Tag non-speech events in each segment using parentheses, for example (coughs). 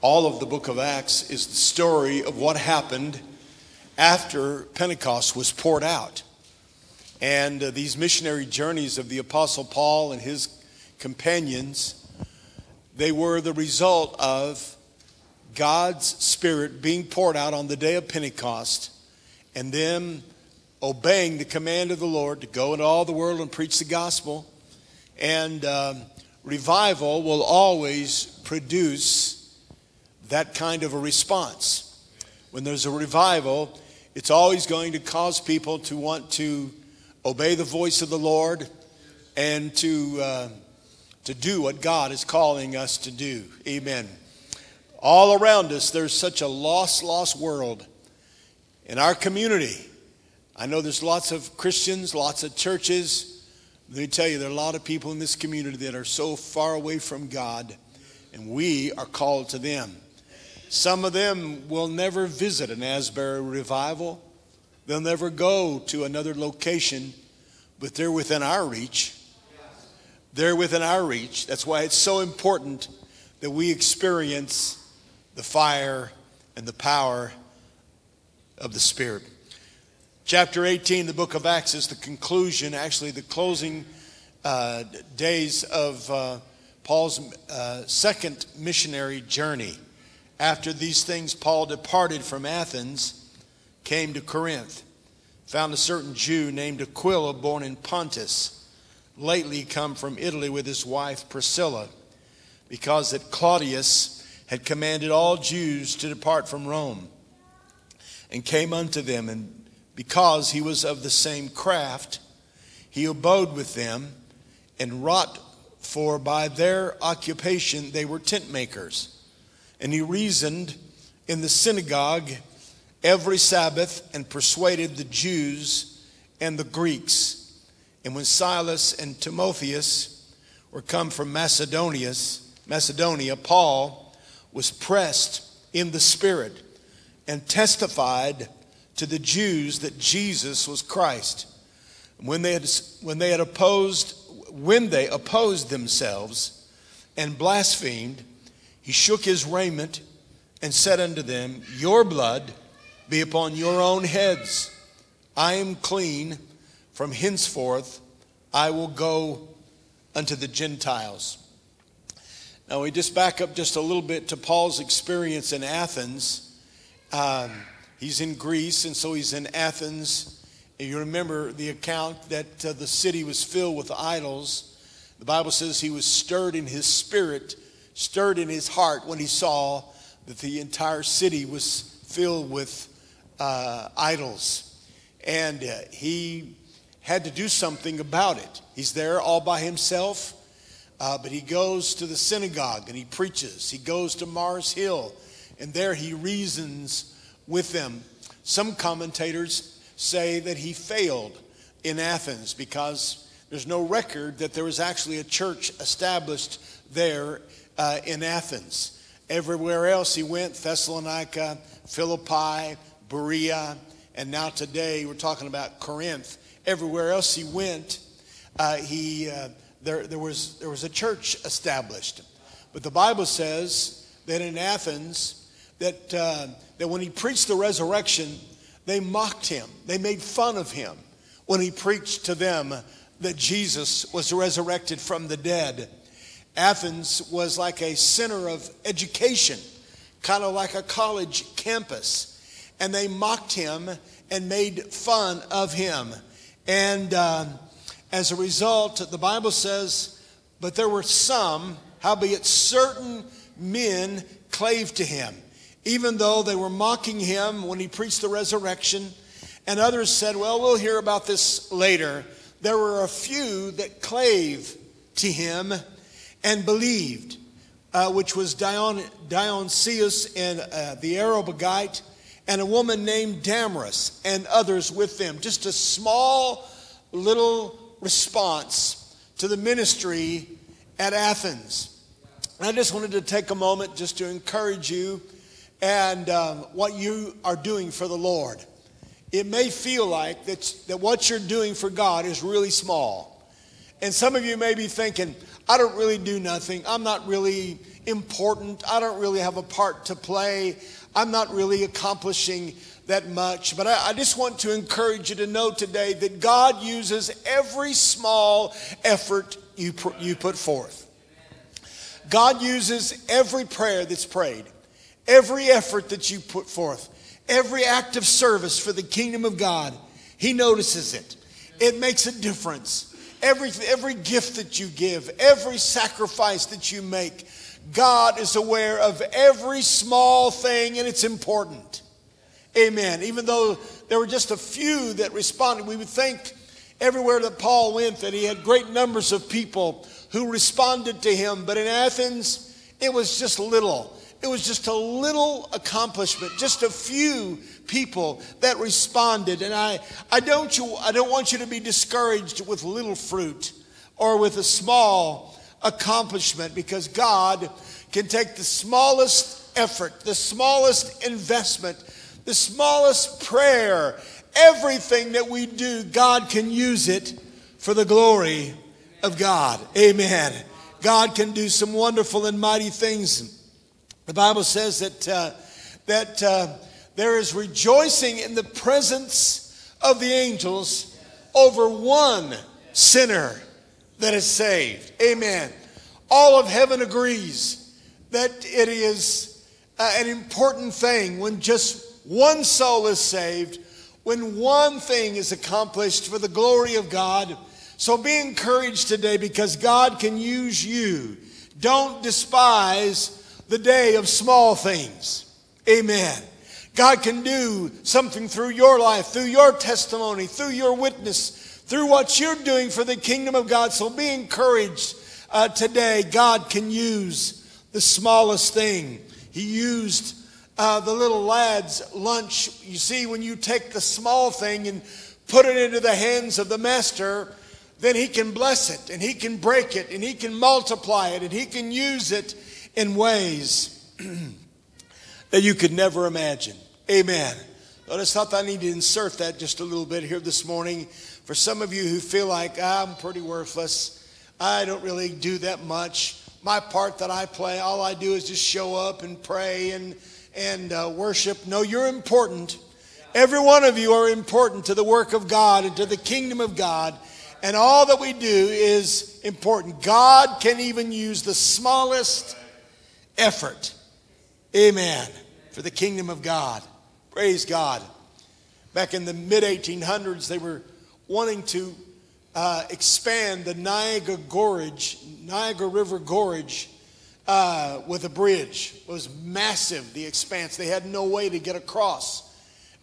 all of the book of Acts is the story of what happened after Pentecost was poured out. And uh, these missionary journeys of the Apostle Paul and his companions, they were the result of God's Spirit being poured out on the day of Pentecost and them obeying the command of the Lord to go into all the world and preach the gospel. And um, revival will always produce that kind of a response. When there's a revival, it's always going to cause people to want to obey the voice of the Lord and to, uh, to do what God is calling us to do. Amen. All around us, there's such a lost, lost world. In our community, I know there's lots of Christians, lots of churches. Let me tell you, there are a lot of people in this community that are so far away from God, and we are called to them. Some of them will never visit an Asbury revival. They'll never go to another location, but they're within our reach. They're within our reach. That's why it's so important that we experience the fire and the power of the Spirit. Chapter 18, the book of Acts, is the conclusion, actually, the closing uh, days of uh, Paul's uh, second missionary journey. After these things, Paul departed from Athens, came to Corinth, found a certain Jew named Aquila, born in Pontus, lately come from Italy with his wife Priscilla, because that Claudius had commanded all Jews to depart from Rome, and came unto them and because he was of the same craft, he abode with them and wrought, for by their occupation they were tent makers. And he reasoned in the synagogue every Sabbath and persuaded the Jews and the Greeks. And when Silas and Timotheus were come from Macedonia, Macedonia, Paul was pressed in the Spirit and testified to the Jews that Jesus was Christ. When they had, when they had opposed, when they opposed themselves and blasphemed, he shook his raiment and said unto them, Your blood be upon your own heads. I am clean. From henceforth I will go unto the Gentiles. Now we just back up just a little bit to Paul's experience in Athens. Um, He's in Greece, and so he's in Athens. And you remember the account that uh, the city was filled with idols. The Bible says he was stirred in his spirit, stirred in his heart when he saw that the entire city was filled with uh, idols. And uh, he had to do something about it. He's there all by himself, uh, but he goes to the synagogue and he preaches. He goes to Mars Hill, and there he reasons with them. Some commentators say that he failed in Athens because there's no record that there was actually a church established there uh, in Athens. Everywhere else he went Thessalonica, Philippi, Berea, and now today we're talking about Corinth. Everywhere else he went, uh, he, uh, there, there, was, there was a church established. But the Bible says that in Athens, that uh, that when he preached the resurrection, they mocked him, they made fun of him when he preached to them that Jesus was resurrected from the dead. Athens was like a center of education, kind of like a college campus. And they mocked him and made fun of him. And uh, as a result, the Bible says, but there were some, howbeit certain men clave to him even though they were mocking him when he preached the resurrection. And others said, Well, we'll hear about this later. There were a few that clave to him and believed, uh, which was Dion, Dionysius and uh, the Areopagite, and a woman named Damaris, and others with them. Just a small little response to the ministry at Athens. I just wanted to take a moment just to encourage you and um, what you are doing for the Lord. It may feel like that, that what you're doing for God is really small. And some of you may be thinking, I don't really do nothing. I'm not really important. I don't really have a part to play. I'm not really accomplishing that much. But I, I, just want to encourage you to know today that God uses every small effort you, you put forth. God uses every prayer that's prayed, every effort that you put forth, every act of service for the kingdom of God. He notices it. It makes a difference. Every, every gift that you give, every sacrifice that you make, God is aware of every small thing and it's important. Amen. Even though there were just a few that responded, we would think everywhere that Paul went that he had great numbers of people who responded to him. But in Athens, it was just little. It was just a little accomplishment, just a few people that responded. And I, I, don't, you, I don't want you to be discouraged with little fruit or with a small accomplishment because God can take the smallest effort, the smallest investment, the smallest prayer, everything that we do, God can use it for the glory of God. Amen. God can do some wonderful and mighty things. The Bible says that, uh, that uh, there is rejoicing in the presence of the angels over one sinner that is saved. Amen. All of heaven agrees that it is uh, an important thing when just one soul is saved, when one thing is accomplished for the glory of God. So be encouraged today because God can use you. Don't despise the day of small things. Amen. God can do something through your life, through your testimony, through your witness, through what you're doing for the kingdom of God. So be encouraged uh, today. God can use the smallest thing. He used uh, the little lad's lunch. You see, when you take the small thing and put it into the hands of the master, then he can bless it and he can break it and he can multiply it and he can use it in ways (clears throat) that you could never imagine. Amen. I just thought I need to insert that just a little bit here this morning. For some of you who feel like I'm pretty worthless, I don't really do that much. My part that I play, all I do is just show up and pray and and uh, worship. No, you're important. Every one of you are important to the work of God and to the kingdom of God. And all that we do is important. God can even use the smallest effort. Amen. For the kingdom of God. Praise God. Back in the mid 1800s, they were wanting to uh, expand the Niagara Gorge, Niagara River Gorge, uh, with a bridge. It was massive, the expanse. They had no way to get across.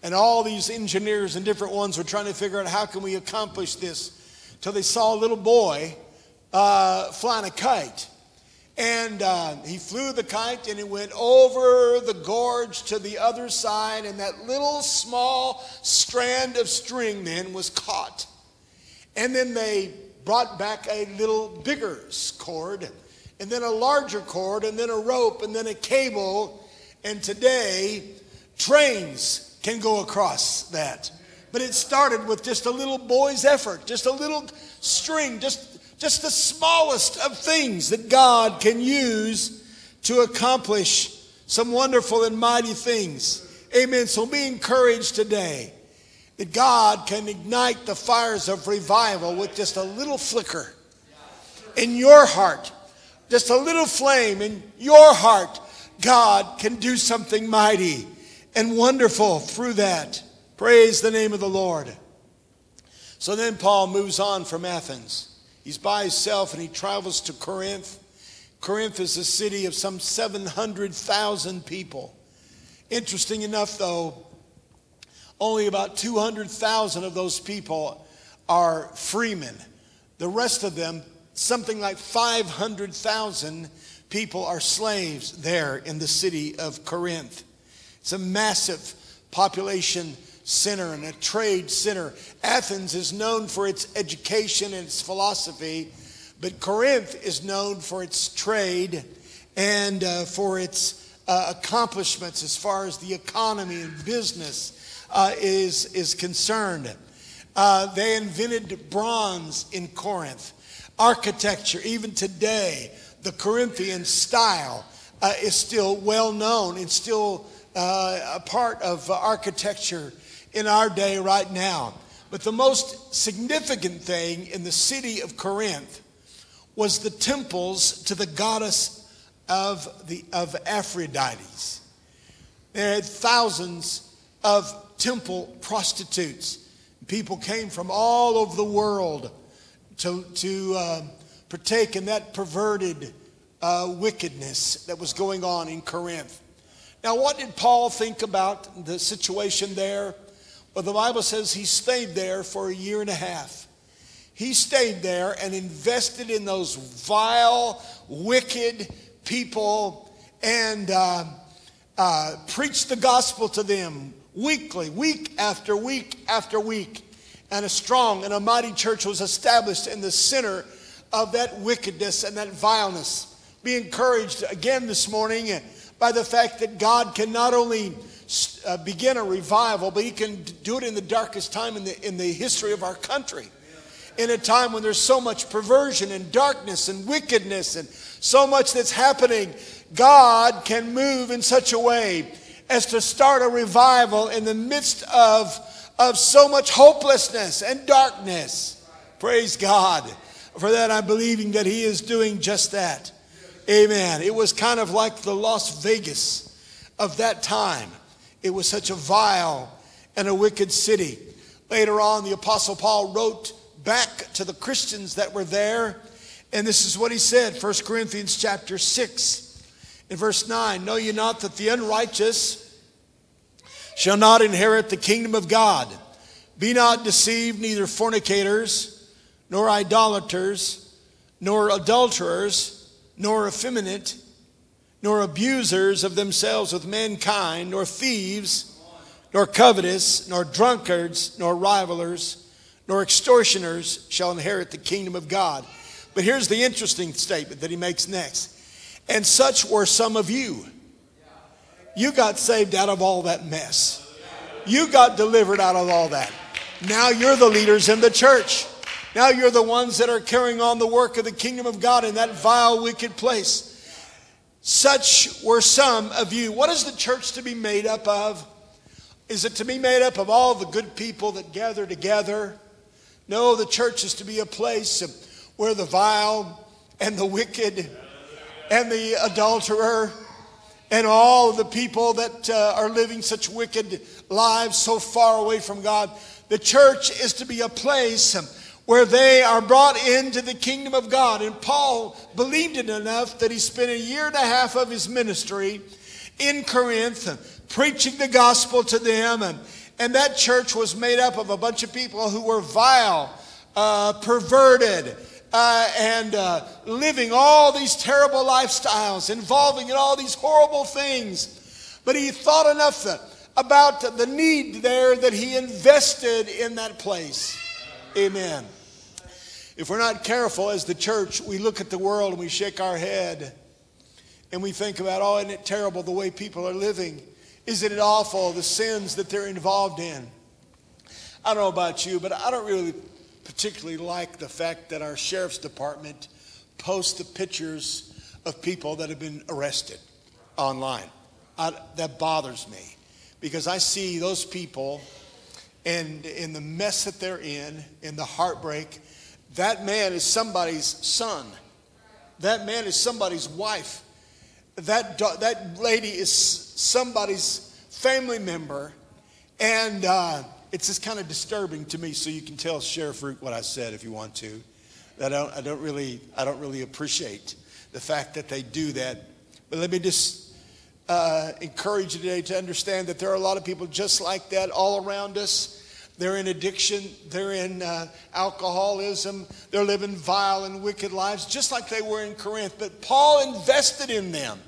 And all these engineers and different ones were trying to figure out how can we accomplish this. Till they saw a little boy uh, flying a kite. And uh, he flew the kite and it went over the gorge to the other side. And that little small strand of string then was caught. And then they brought back a little bigger cord, and then a larger cord, and then a rope, and then a cable. And today, trains can go across that. But it started with just a little boy's effort, just a little string, just just the smallest of things that God can use to accomplish some wonderful and mighty things. Amen. So be encouraged today that God can ignite the fires of revival with just a little flicker in your heart, just a little flame in your heart. God can do something mighty and wonderful through that. Praise the name of the Lord. So then Paul moves on from Athens. He's by himself and he travels to Corinth. Corinth is a city of some 700,000 people. Interesting enough, though, only about 200,000 of those people are freemen. The rest of them, something like 500,000 people, are slaves there in the city of Corinth. It's a massive population center and a trade center. Athens is known for its education and its philosophy, but Corinth is known for its trade and uh, for its uh, accomplishments as far as the economy and business uh, is, is concerned. Uh, they invented bronze in Corinth, architecture, even today the Corinthian style uh, is still well known and still uh, a part of architecture in our day right now. But the most significant thing in the city of Corinth was the temples to the goddess of, the, of Aphrodite. There had thousands of temple prostitutes. People came from all over the world to, to uh, partake in that perverted uh, wickedness that was going on in Corinth. Now, what did Paul think about the situation there? Well, the Bible says he stayed there for a year and a half. He stayed there and invested in those vile, wicked people and uh, uh, preached the gospel to them weekly, week after week after week. And a strong and a mighty church was established in the center of that wickedness and that vileness. Be encouraged again this morning by the fact that God can not only uh, begin a revival, but He can do it in the darkest time in the, in the history of our country. In a time when there's so much perversion and darkness and wickedness and so much that's happening, God can move in such a way as to start a revival in the midst of, of so much hopelessness and darkness. Praise God. For that, I'm believing that He is doing just that. Amen. It was kind of like the Las Vegas of that time. It was such a vile and a wicked city. Later on, the Apostle Paul wrote back to the Christians that were there, and this is what he said 1 Corinthians chapter 6 in verse 9 Know ye not that the unrighteous shall not inherit the kingdom of God? Be not deceived, neither fornicators, nor idolaters, nor adulterers, nor effeminate, nor abusers of themselves with mankind, nor thieves, nor covetous, nor drunkards, nor rivalers, nor extortioners shall inherit the kingdom of God. But here's the interesting statement that he makes next. And such were some of you. You got saved out of all that mess. You got delivered out of all that. Now you're the leaders in the church. Now you're the ones that are carrying on the work of the kingdom of God in that vile, wicked place. Such were some of you. What is the church to be made up of? Is it to be made up of all the good people that gather together? No, the church is to be a place where the vile and the wicked and the adulterer and all the people that uh, are living such wicked lives so far away from God. The church is to be a place where they are brought into the kingdom of God. And Paul believed it enough that he spent a year and a half of his ministry in Corinth preaching the gospel to them. And, and that church was made up of a bunch of people who were vile, uh, perverted, uh, and uh, living all these terrible lifestyles, involving in all these horrible things. But he thought enough about the need there that he invested in that place. Amen. If we're not careful as the church, we look at the world and we shake our head and we think about, oh, isn't it terrible the way people are living? Isn't it awful the sins that they're involved in? I don't know about you, but I don't really particularly like the fact that our sheriff's department posts the pictures of people that have been arrested online. I, that bothers me because I see those people and in the mess that they're in, in the heartbreak. That man is somebody's son. That man is somebody's wife. That, that lady is somebody's family member. And uh, it's just kind of disturbing to me. So you can tell Sheriff Root what I said if you want to. That I don't, I don't really, I don't really appreciate the fact that they do that. But let me just uh, encourage you today to understand that there are a lot of people just like that all around us. They're in addiction, they're in uh, alcoholism, they're living vile and wicked lives, just like they were in Corinth. But Paul invested in them.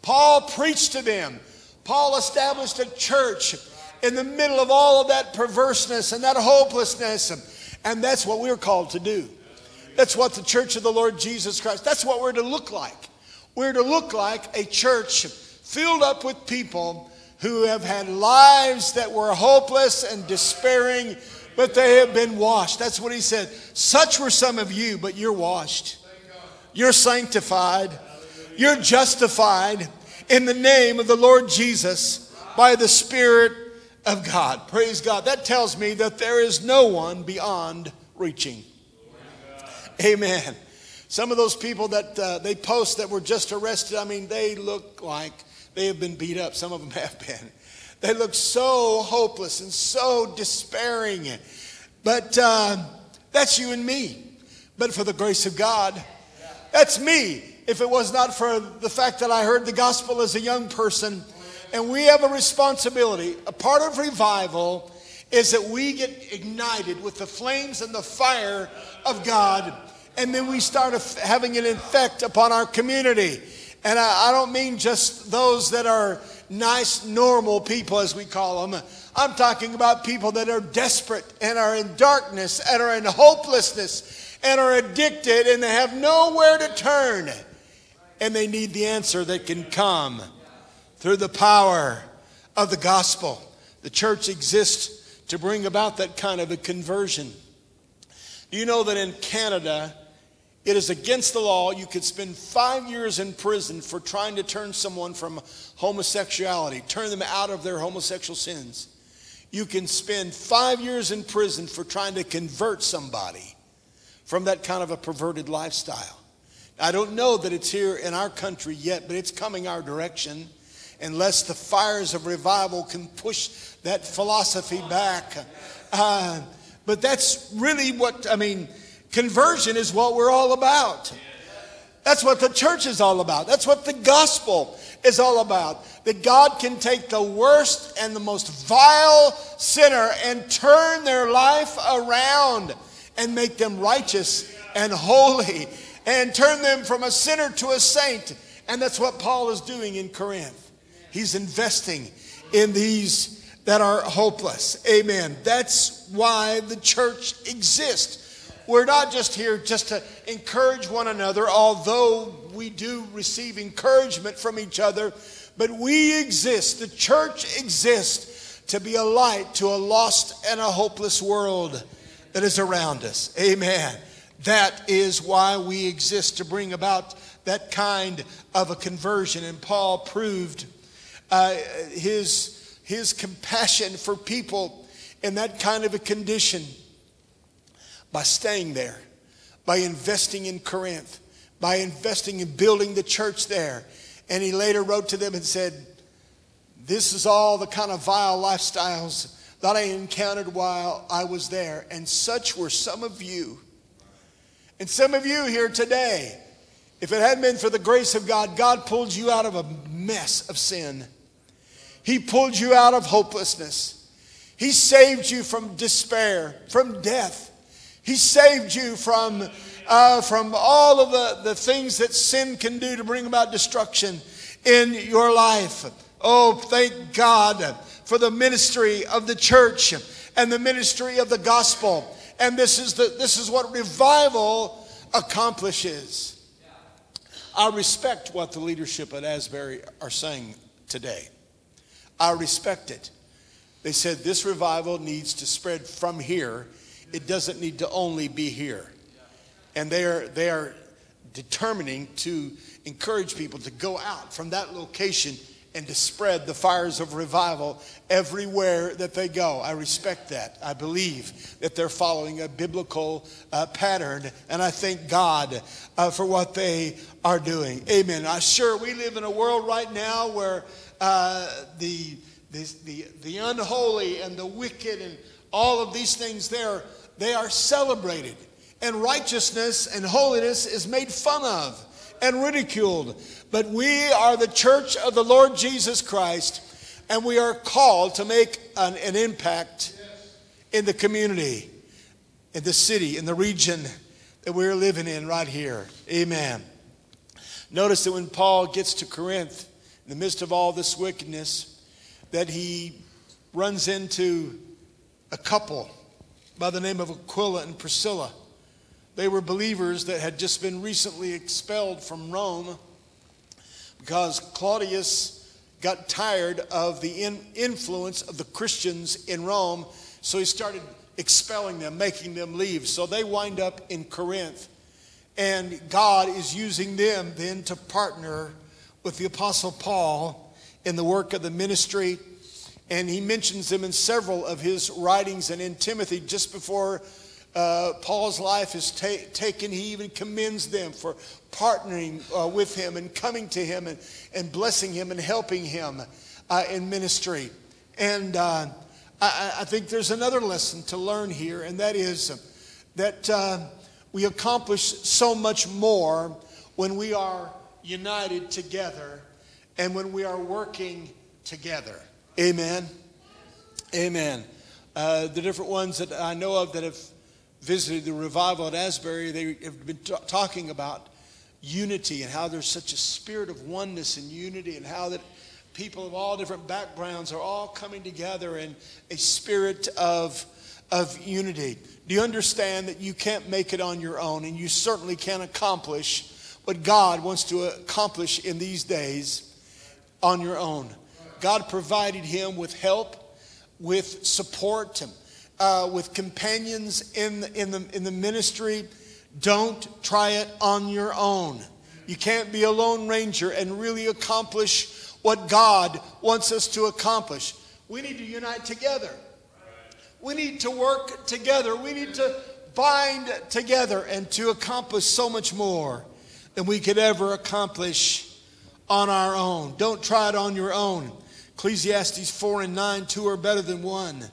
Paul preached to them. Paul established a church in the middle of all of that perverseness and that hopelessness. And that's what we're called to do. That's what the church of the Lord Jesus Christ, that's what we're to look like. We're to look like a church filled up with people who have had lives that were hopeless and despairing, but they have been washed. That's what he said. Such were some of you, but you're washed. You're sanctified. You're justified in the name of the Lord Jesus by the Spirit of God. Praise God. That tells me that there is no one beyond reaching. Amen. Some of those people that uh, they post that were just arrested, I mean, they look like they have been beat up. Some of them (laughs) have been. They look so hopeless and so despairing. But uh, that's you and me. But for the grace of God, that's me. If it was not for the fact that I heard the gospel as a young person, and we have a responsibility. A part of revival is that we get ignited with the flames and the fire of God, and then we start having an effect upon our community. And I, I don't mean just those that are nice, normal people, as we call them. I'm talking about people that are desperate and are in darkness and are in hopelessness and are addicted and they have nowhere to turn. And they need the answer that can come through the power of the gospel. The church exists to bring about that kind of a conversion. Do you know that in Canada, it is against the law. You could spend five years in prison for trying to turn someone from homosexuality, turn them out of their homosexual sins. You can spend five years in prison for trying to convert somebody from that kind of a perverted lifestyle. I don't know that it's here in our country yet, but it's coming our direction unless the fires of revival can push that philosophy back. Uh, but that's really what, I mean, conversion is what we're all about. That's what the church is all about. That's what the gospel is all about. That God can take the worst and the most vile sinner and turn their life around and make them righteous and holy and turn them from a sinner to a saint. And that's what Paul is doing in Corinth. He's investing in these that are hopeless. Amen. That's why the church exists. We're not just here just to encourage one another, although we do receive encouragement from each other, but we exist. The church exists to be a light to a lost and a hopeless world that is around us. Amen. That is why we exist to bring about that kind of a conversion. And Paul proved uh, his, his compassion for people in that kind of a condition by staying there, by investing in Corinth, by investing in building the church there. And he later wrote to them and said, This is all the kind of vile lifestyles that I encountered while I was there. And such were some of you. And some of you here today, if it hadn't been for the grace of God, God pulled you out of a mess of sin. He pulled you out of hopelessness. He saved you from despair, from death. He saved you from, uh, from all of the, the things that sin can do to bring about destruction in your life. Oh, thank God for the ministry of the church and the ministry of the gospel. And this is, the, this is what revival accomplishes. I respect what the leadership at Asbury are saying today. I respect it. They said this revival needs to spread from here. It doesn't need to only be here. And they are, they are determining to encourage people to go out from that location and to spread the fires of revival everywhere that they go. I respect that. I believe that they're following a biblical uh, pattern, and I thank God uh, for what they are doing. Amen. I sure we live in a world right now where uh, the, the, the, the unholy and the wicked and all of these things there, they are celebrated. And righteousness and holiness is made fun of and ridiculed. But we are the church of the Lord Jesus Christ, and we are called to make an, an impact in the community, in the city, in the region that we're living in right here. Amen. Notice that when Paul gets to Corinth, in the midst of all this wickedness, that he runs into a couple by the name of Aquila and Priscilla. They were believers that had just been recently expelled from Rome because Claudius got tired of the in influence of the Christians in Rome, so he started expelling them, making them leave. So they wind up in Corinth. And God is using them then to partner with the Apostle Paul in the work of the ministry. And he mentions them in several of his writings. And in Timothy, just before uh, Paul's life is ta- taken, he even commends them for partnering uh, with him and coming to him and, and blessing him and helping him uh, in ministry. And uh, I, I, think there's another lesson to learn here, and that is that uh, we accomplish so much more when we are united together and when we are working together. Amen. Amen. Uh, the different ones that I know of that have visited the revival at Asbury, they have been t- talking about unity and how there's such a spirit of oneness and unity and how that people of all different backgrounds are all coming together in a spirit of, of unity. Do you understand that you can't make it on your own and you certainly can't accomplish what God wants to accomplish in these days on your own? God provided him with help, with support, uh, with companions in the, in, the, in the ministry. Don't try it on your own. You can't be a lone ranger and really accomplish what God wants us to accomplish. We need to unite together. We need to work together. We need to bind together and to accomplish so much more than we could ever accomplish on our own. Don't try it on your own. Ecclesiastes 4 and 9, two are better than one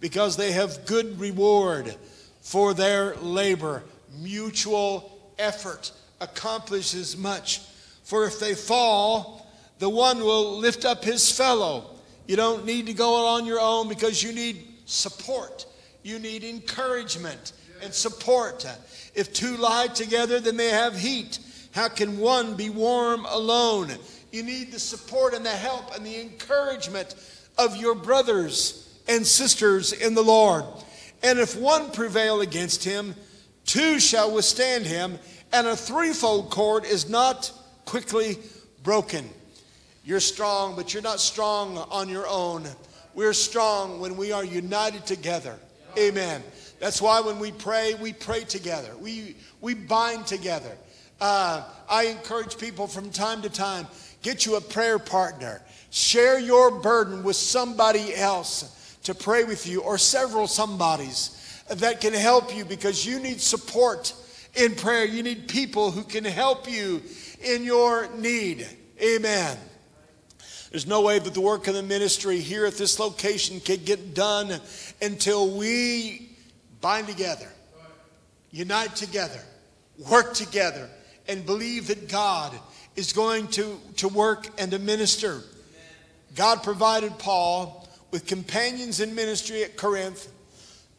because they have good reward for their labor. Mutual effort accomplishes much. For if they fall, the one will lift up his fellow. You don't need to go on your own because you need support. You need encouragement and support. If two lie together, then they have heat. How can one be warm alone? You need the support and the help and the encouragement of your brothers and sisters in the Lord. And if one prevail against him, two shall withstand him, and a threefold cord is not quickly broken. You're strong, but you're not strong on your own. We're strong when we are united together. Amen. That's why when we pray, we pray together. We, we bind together. Uh, I encourage people from time to time get you a prayer partner. Share your burden with somebody else to pray with you or several somebodies that can help you because you need support in prayer. You need people who can help you in your need. Amen. There's no way that the work of the ministry here at this location can get done until we bind together, unite together, work together, and believe that God is going to, to work and to minister. God provided Paul with companions in ministry at Corinth,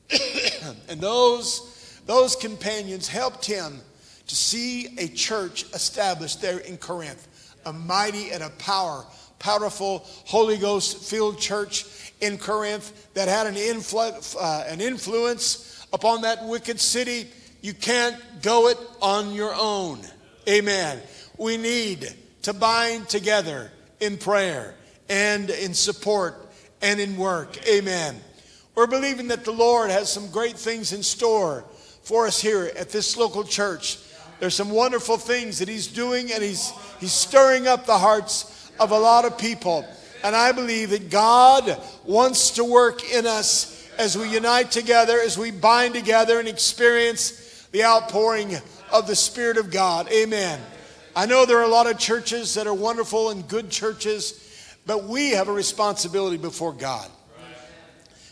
(coughs) and those, those companions helped him to see a church established there in Corinth, a mighty and a power powerful Holy Ghost filled church in Corinth that had an, influ- uh, an influence upon that wicked city. You can't go it on your own. Amen. We need to bind together in prayer and in support and in work. Amen. We're believing that the Lord has some great things in store for us here at this local church. There's some wonderful things that He's doing, and He's, he's stirring up the hearts of a lot of people. And I believe that God wants to work in us as we unite together, as we bind together and experience the outpouring of the Spirit of God. Amen. I know there are a lot of churches that are wonderful and good churches, but we have a responsibility before God.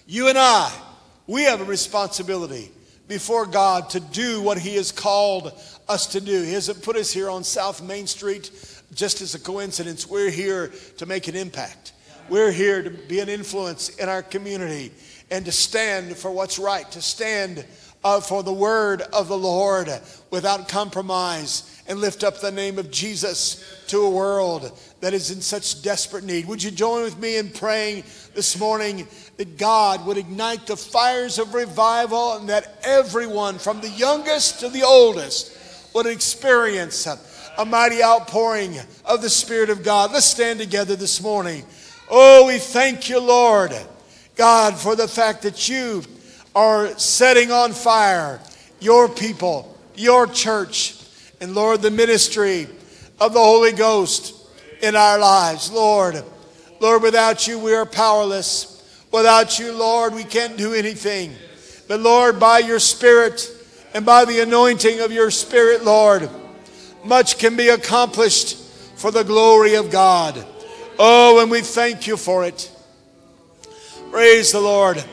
You and I, we have a responsibility before God to do what He has called us to do. He hasn't put us here on South Main Street just as a coincidence. We're here to make an impact. We're here to be an influence in our community and to stand for what's right, to stand uh, for the word of the Lord without compromise and lift up the name of Jesus to a world that is in such desperate need. Would you join with me in praying this morning that God would ignite the fires of revival and that everyone, from the youngest to the oldest, would experience a mighty outpouring of the Spirit of God. Let's stand together this morning. Oh, we thank you, Lord, God, for the fact that you are setting on fire your people, your church. And Lord, the ministry of the Holy Ghost in our lives. Lord, Lord, without you we are powerless. Without you, Lord, we can't do anything. But Lord, by your Spirit and by the anointing of your Spirit, Lord, much can be accomplished for the glory of God. Oh, and we thank you for it. Praise the Lord.